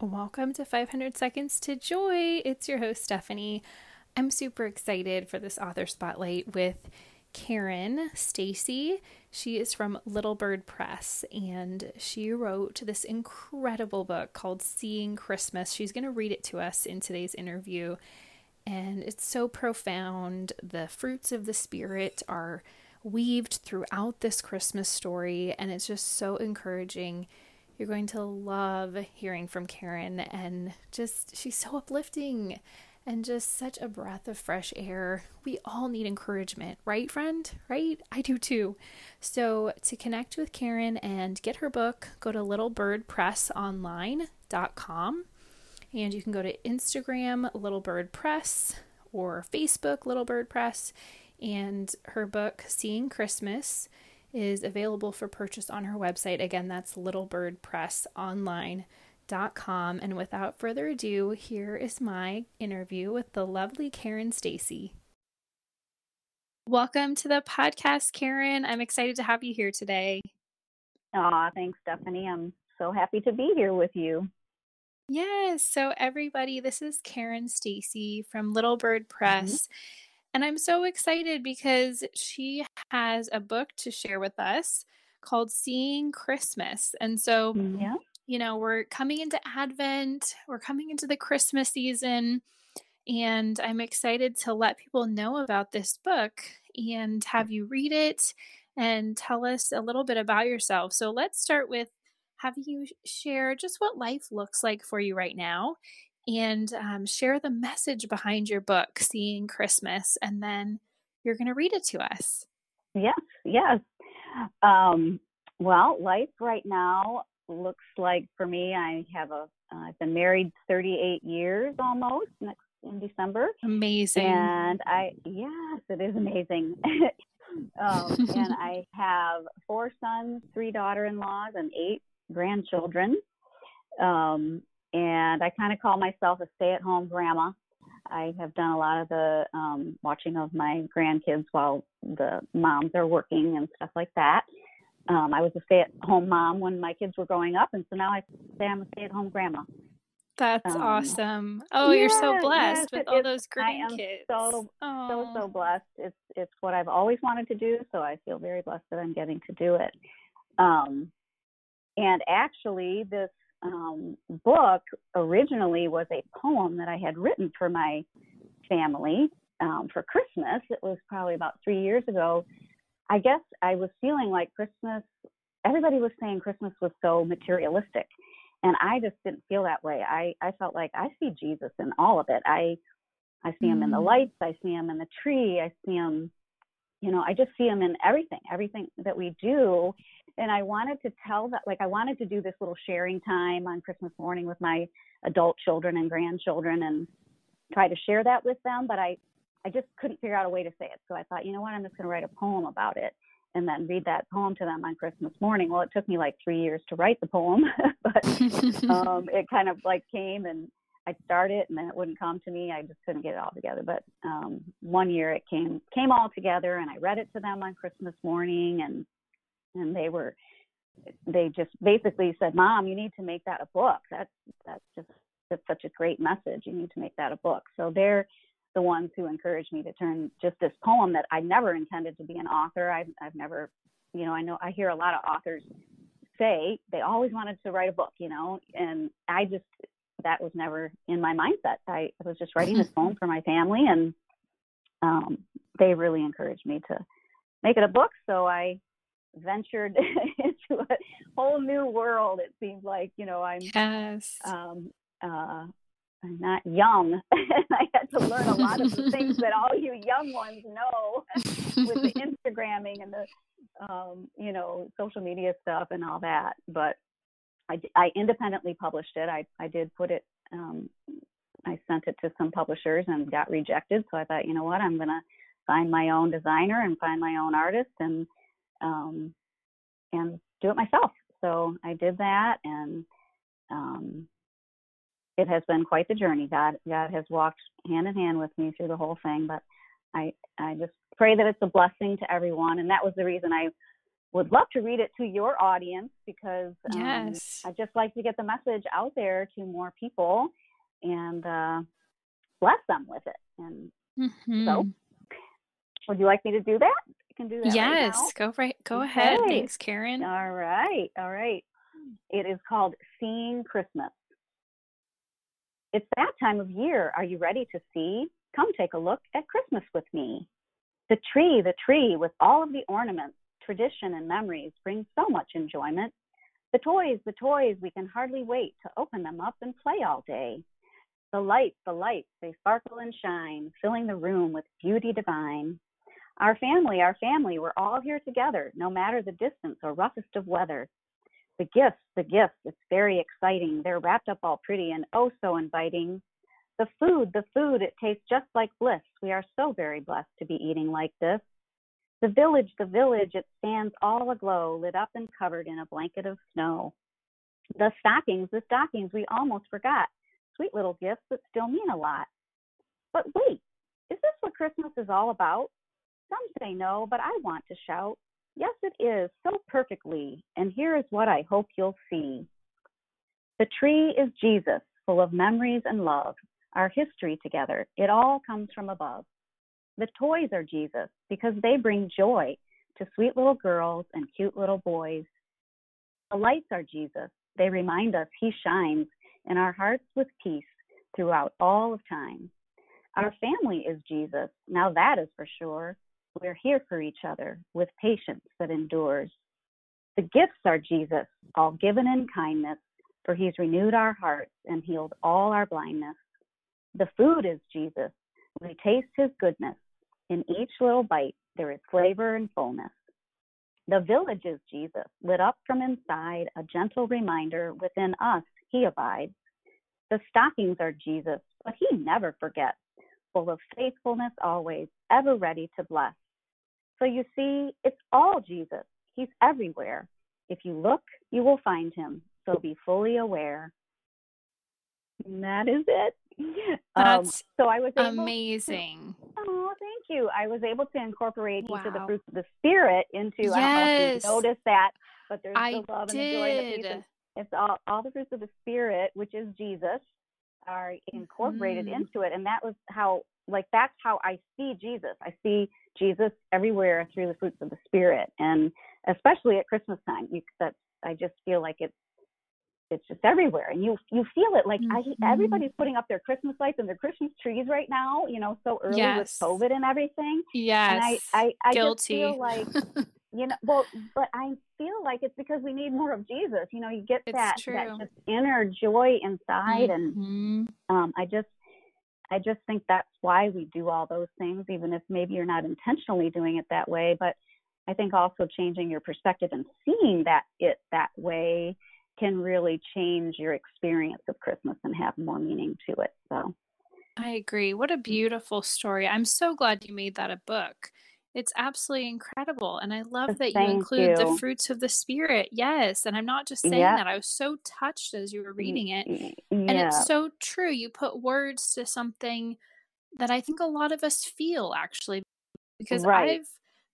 Welcome to 500 Seconds to Joy. It's your host, Stephanie. I'm super excited for this author spotlight with Karen Stacy. She is from Little Bird Press and she wrote this incredible book called Seeing Christmas. She's going to read it to us in today's interview. And it's so profound. The fruits of the Spirit are weaved throughout this Christmas story, and it's just so encouraging you're going to love hearing from Karen, and just she's so uplifting and just such a breath of fresh air. We all need encouragement, right, friend? Right? I do too. So, to connect with Karen and get her book, go to littlebirdpressonline.com and you can go to Instagram, Little Bird Press, or Facebook, Little Bird Press, and her book, Seeing Christmas is available for purchase on her website. Again, that's littlebirdpressonline.com. And without further ado, here is my interview with the lovely Karen Stacy. Welcome to the podcast, Karen. I'm excited to have you here today. Aw, thanks, Stephanie. I'm so happy to be here with you. Yes. So, everybody, this is Karen Stacy from Little Bird mm-hmm. Press. Mm-hmm. And I'm so excited because she has a book to share with us called Seeing Christmas. And so, yeah. you know, we're coming into Advent, we're coming into the Christmas season, and I'm excited to let people know about this book and have you read it and tell us a little bit about yourself. So let's start with having you share just what life looks like for you right now and um, share the message behind your book, Seeing Christmas, and then you're going to read it to us. Yes, yes. Um, well, life right now looks like for me, I have a, have been married 38 years almost next in December. Amazing. And I, yes, it is amazing. um, and I have four sons, three daughter in laws, and eight grandchildren. Um, and I kind of call myself a stay-at-home grandma. I have done a lot of the um, watching of my grandkids while the moms are working and stuff like that. Um, I was a stay-at-home mom when my kids were growing up, and so now I say I'm a stay-at-home grandma. That's um, awesome. Oh, yeah, you're so blessed yes, with all those grandkids. I am so so so blessed. It's it's what I've always wanted to do, so I feel very blessed that I'm getting to do it. Um, and actually, this um, book originally was a poem that I had written for my family um, for Christmas. It was probably about three years ago. I guess I was feeling like Christmas, everybody was saying Christmas was so materialistic. And I just didn't feel that way. I, I felt like I see Jesus in all of it. I I see him in the mm. lights, I see him in the tree, I see him, you know, I just see him in everything, everything that we do and I wanted to tell that, like, I wanted to do this little sharing time on Christmas morning with my adult children and grandchildren and try to share that with them. But I, I just couldn't figure out a way to say it. So I thought, you know what, I'm just going to write a poem about it and then read that poem to them on Christmas morning. Well, it took me like three years to write the poem, but um, it kind of like came and I'd start it and then it wouldn't come to me. I just couldn't get it all together. But um, one year it came came all together and I read it to them on Christmas morning and and they were they just basically said, "Mom, you need to make that a book. That's that's just that's such a great message. You need to make that a book." So they're the ones who encouraged me to turn just this poem that I never intended to be an author. I've I've never, you know, I know I hear a lot of authors say they always wanted to write a book, you know, and I just that was never in my mindset. I was just writing this poem for my family, and um, they really encouraged me to make it a book. So I ventured into a whole new world. It seems like you know I'm yes. Um, uh, I'm not young, and I had to learn a lot of the things that all you young ones know with the Instagramming and the um, you know social media stuff and all that. But I, I independently published it. I I did put it. Um, I sent it to some publishers and got rejected. So I thought, you know what, I'm gonna find my own designer and find my own artist and um, and do it myself. So I did that, and um, it has been quite the journey. God, God has walked hand in hand with me through the whole thing. But I, I just pray that it's a blessing to everyone, and that was the reason I would love to read it to your audience because um, yes. I just like to get the message out there to more people and uh, bless them with it. And mm-hmm. so, would you like me to do that? Can do that. Yes, right go right. Go okay. ahead. Thanks, Karen. All right, all right. It is called Seeing Christmas. It's that time of year. Are you ready to see? Come take a look at Christmas with me. The tree, the tree, with all of the ornaments, tradition, and memories, brings so much enjoyment. The toys, the toys, we can hardly wait to open them up and play all day. The lights, the lights, they sparkle and shine, filling the room with beauty divine. Our family, our family, we're all here together, no matter the distance or roughest of weather. The gifts, the gifts, it's very exciting. They're wrapped up all pretty and oh so inviting. The food, the food, it tastes just like bliss. We are so very blessed to be eating like this. The village, the village, it stands all aglow, lit up and covered in a blanket of snow. The stockings, the stockings, we almost forgot. Sweet little gifts that still mean a lot. But wait, is this what Christmas is all about? Some say no, but I want to shout. Yes, it is, so perfectly. And here is what I hope you'll see. The tree is Jesus, full of memories and love, our history together. It all comes from above. The toys are Jesus because they bring joy to sweet little girls and cute little boys. The lights are Jesus. They remind us He shines in our hearts with peace throughout all of time. Our family is Jesus. Now that is for sure. We're here for each other with patience that endures. The gifts are Jesus, all given in kindness, for he's renewed our hearts and healed all our blindness. The food is Jesus. We taste his goodness. In each little bite, there is flavor and fullness. The village is Jesus, lit up from inside, a gentle reminder within us he abides. The stockings are Jesus, but he never forgets, full of faithfulness always, ever ready to bless. So you see, it's all Jesus. He's everywhere. If you look, you will find him. So be fully aware. And that is it. Um, That's um, so I was amazing. To, oh, thank you. I was able to incorporate wow. each of the fruits of the spirit into. Yes. I don't know if you noticed that, but there's I the love did. and the joy that it's all all the fruits of the spirit, which is Jesus, are incorporated mm-hmm. into it, and that was how like that's how I see Jesus. I see Jesus everywhere through the fruits of the spirit, and especially at Christmas time. You, that's I just feel like it's it's just everywhere, and you you feel it. Like mm-hmm. I, everybody's putting up their Christmas lights and their Christmas trees right now. You know, so early yes. with COVID and everything. Yes, and I I, I Guilty. just feel like you know well but i feel like it's because we need more of jesus you know you get it's that true. that just inner joy inside mm-hmm. and um i just i just think that's why we do all those things even if maybe you're not intentionally doing it that way but i think also changing your perspective and seeing that it that way can really change your experience of christmas and have more meaning to it so I agree. What a beautiful story. I'm so glad you made that a book it's absolutely incredible. And I love uh, that Thank you include you. the fruits of the spirit. Yes. And I'm not just saying Yeah. that. I was so touched as you were reading it. Y- And it's so true. You put words to something that I think a lot of us feel actually, because Right. I've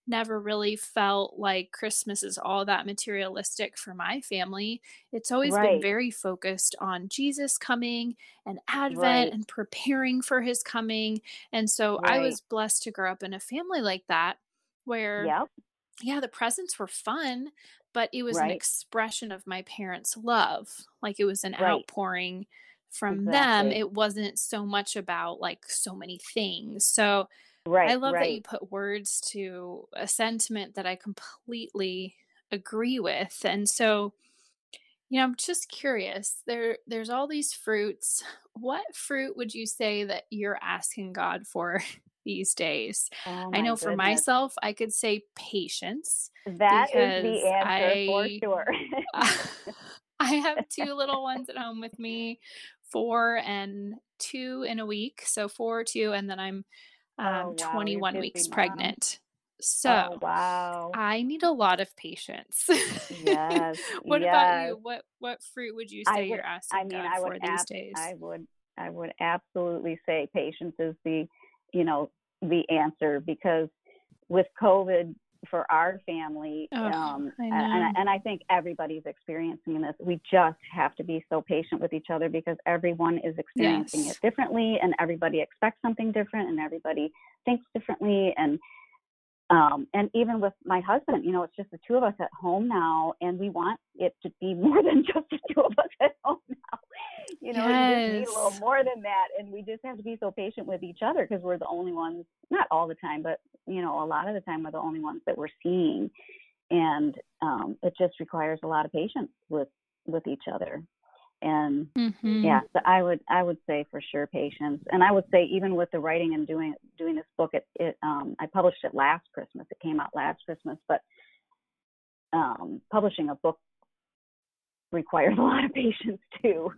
never really felt like Christmas is all that materialistic for my family. It's always been very focused on Jesus coming and Advent Right. and preparing for his coming. And so I was blessed to grow up in a family like that where, Yep. yeah, the presents were fun, but it was an expression of my parents' love. Like it was an Right. outpouring from them. It wasn't so much about like so many things. So I Right. love that you put words to a sentiment that I completely agree with. And so, you know, I'm just curious. There there's all these fruits. What fruit would you say that you're asking God for these days? Oh I know for myself, I could say patience That is the answer for sure. I have two little ones at home with me, four and two in a week. So four, two, and then I'm Oh um, wow, you're 21 busy weeks mom. pregnant. Oh So wow. I need a lot of patience. Yes. what about you? What what fruit would you I say would. you're I asking mean, God I for would. these Ab- days? I would. I would absolutely say patience is the, you know, the answer because with COVID, for our family. Oh, um, I and, and I think everybody's experiencing this. We just have to be so patient with each other because everyone is experiencing Yes. it differently, and everybody expects something different, and everybody thinks differently. And um, and even with my husband, you know, it's just the two of us at home now, and we want it to be more than just the two of us at home now. You know, you just need a little more than that, and we just have to be so patient with each other because we're the only ones, not all the time, but you know, a lot of the time we're the only ones that we're seeing, and um, it just requires a lot of patience with with each other. And Mhm. yeah so i would i would say for sure patience and i would say even with the writing and doing doing this book it, it um i published it last christmas it came out last christmas but um publishing a book requires a lot of patience too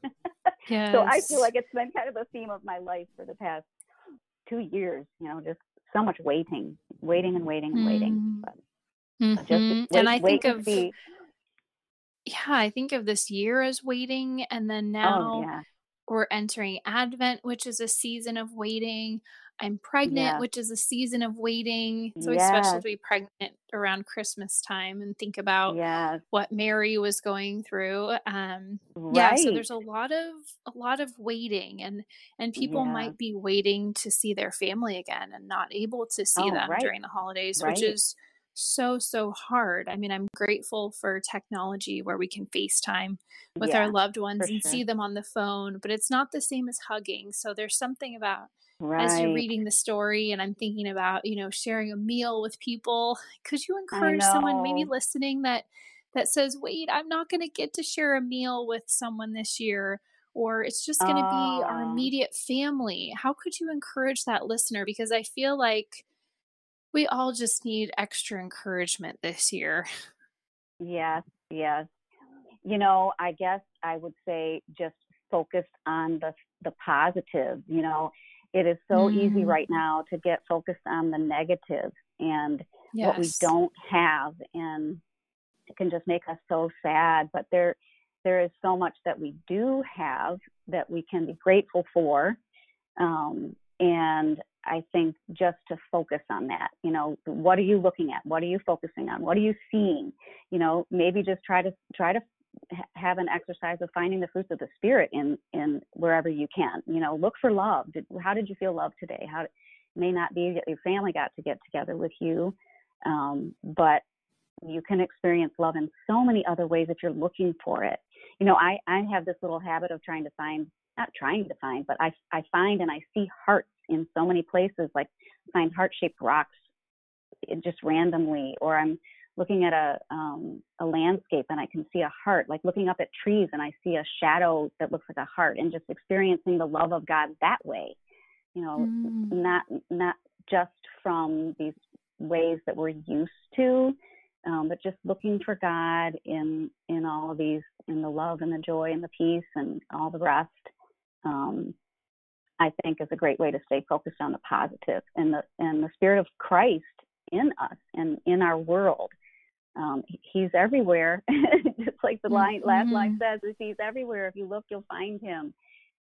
Yes. so i feel like it's been kind of a theme of my life for the past two years you know just so much waiting waiting and waiting and waiting Mm. but just Mhm. wait, and I wait think of see. Yeah, I think of this year as waiting, and then oh now yeah we're entering Advent, which is a season of waiting. I'm pregnant, yeah which is a season of waiting. It's always special to be pregnant around Christmas time and think about yes what Mary was going through. Um, yeah, so there's a lot of a lot of waiting, and and people yeah might be waiting to see their family again and not able to see oh them right during the holidays, which is so so hard. I mean, I'm grateful for technology where we can FaceTime with our loved ones and sure see them on the phone, but it's not the same as hugging. So there's something about as you're reading the story and I'm thinking about, you know, sharing a meal with people, could you encourage someone maybe listening that that says, "Wait, I'm not going to get to share a meal with someone this year." Or it's just going to be our immediate family. How could you encourage that listener? Because I feel like we all just need extra encouragement this year. yes, yes. You know, I guess I would say just focus on the the positive. You know, it is so easy Mm, right now to get focused on the negative and what we don't have and it can just make us so sad, but there there is so much that we do have that we can be grateful for. Um, and I think just to focus on that, you know, what are you looking at? What are you focusing on? What are you seeing? You know, maybe just try to try to have an exercise of finding the fruits of the spirit in in wherever you can. You know, look for love. Did, how did you feel love today? How may not be that your family got to get together with you, um, but you can experience love in so many other ways if you're looking for it. You know, I I have this little habit of trying to find not trying to find, but I I find and I see hearts in so many places. Like find heart shaped rocks just randomly, or I'm looking at a um, a landscape and I can see a heart. Like looking up at trees and I see a shadow that looks like a heart, and just experiencing the love of God that way. You know, Mm, not not just from these ways that we're used to, um, but just looking for God in in all of these, in the love and the joy and the peace and all the rest. Um, I think is a great way to stay focused on the positive and the and the spirit of Christ in us and in our world. Um, he's everywhere, just like the line last line mhm. says. Is he's everywhere. If you look, you'll find him.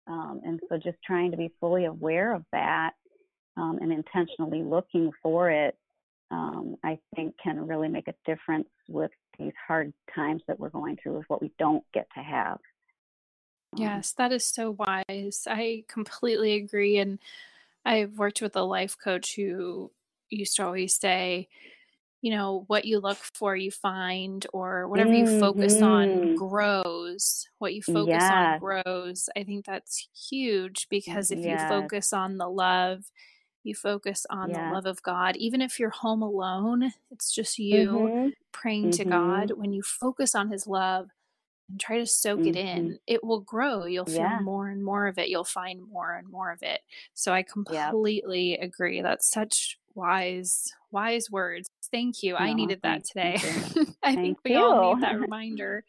Um, and so, just trying to be fully aware of that um, and intentionally looking for it, um, I think, can really make a difference with these hard times that we're going through with what we don't get to have. Um, Yes, that is so wise. I completely agree. And I've worked with a life coach who used to always say, you know, what you look for, you find, or whatever you focus on mm-hmm. grows. What you focus on grows. I think that's huge because if you focus on the love, you focus on the love of God, even if you're home alone, it's just you Mhm. praying to Mhm. God. When you focus on His love, and try to soak it Mhm. in, it will grow. You'll feel Yeah. more and more of it. You'll find more and more of it. So I completely agree. That's such wise, wise words. Thank you. I needed that today. I think we all need that reminder.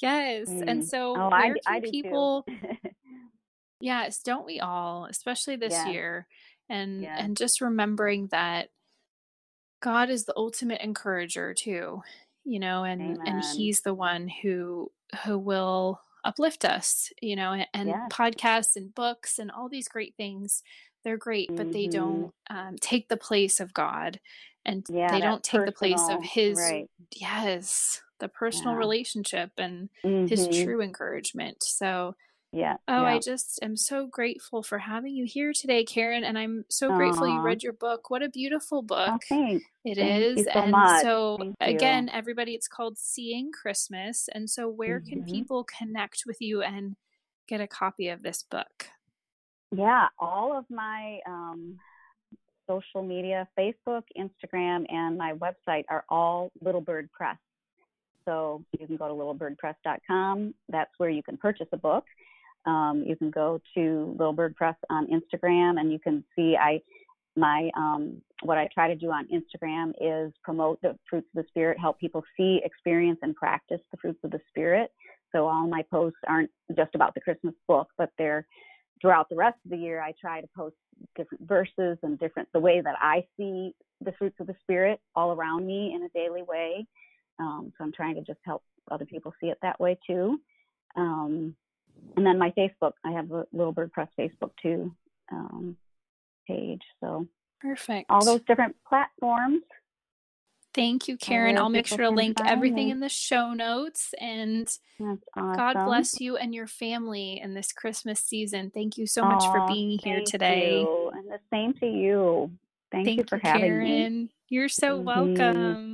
Yes. And Mm. so, Oh, where I can too. people, yes, don't we all, especially this yes. year, and and just remembering that God is the ultimate encourager too, you know, and and he's the one who who will uplift us, you know, and, and Yes. podcasts and books and all these great things. They're great, but they Mhm. don't um, take the place of God. and Yeah, they don't take the place of his right. yes the personal Yeah. relationship and his Mhm. true encouragement so Yeah. oh yeah. i just am so grateful for having you here today karen and i'm so grateful you read your book what a beautiful book Oh, it Thank you is so and much. so Thank you. again everybody it's called seeing christmas and so where can Mhm. people connect with you and get a copy of this book Yeah, all of my um, social media, Facebook, Instagram, and my website are all Little Bird Press. So you can go to littlebirdpress.com. That's where you can purchase a book. Um, you can go to Little Bird Press on Instagram, and you can see I my um, what I try to do on Instagram is promote the fruits of the spirit, help people see, experience, and practice the fruits of the spirit. So all my posts aren't just about the Christmas book, but they're throughout the rest of the year. I try to post different verses and different the way that I see the fruits of the spirit all around me in a daily way. Um, so I'm trying to just help other people see it that way too. Um, and then my Facebook, I have a Little Bird Press Facebook too um, page. So perfect all those different platforms. thank you karen i'll make sure to link everything in the show notes and awesome. God bless you and your family in this Christmas season. Thank you so much for being here today. you. And the same to you. Thank, Thank you for having Karen. me. You're so Mhm. welcome.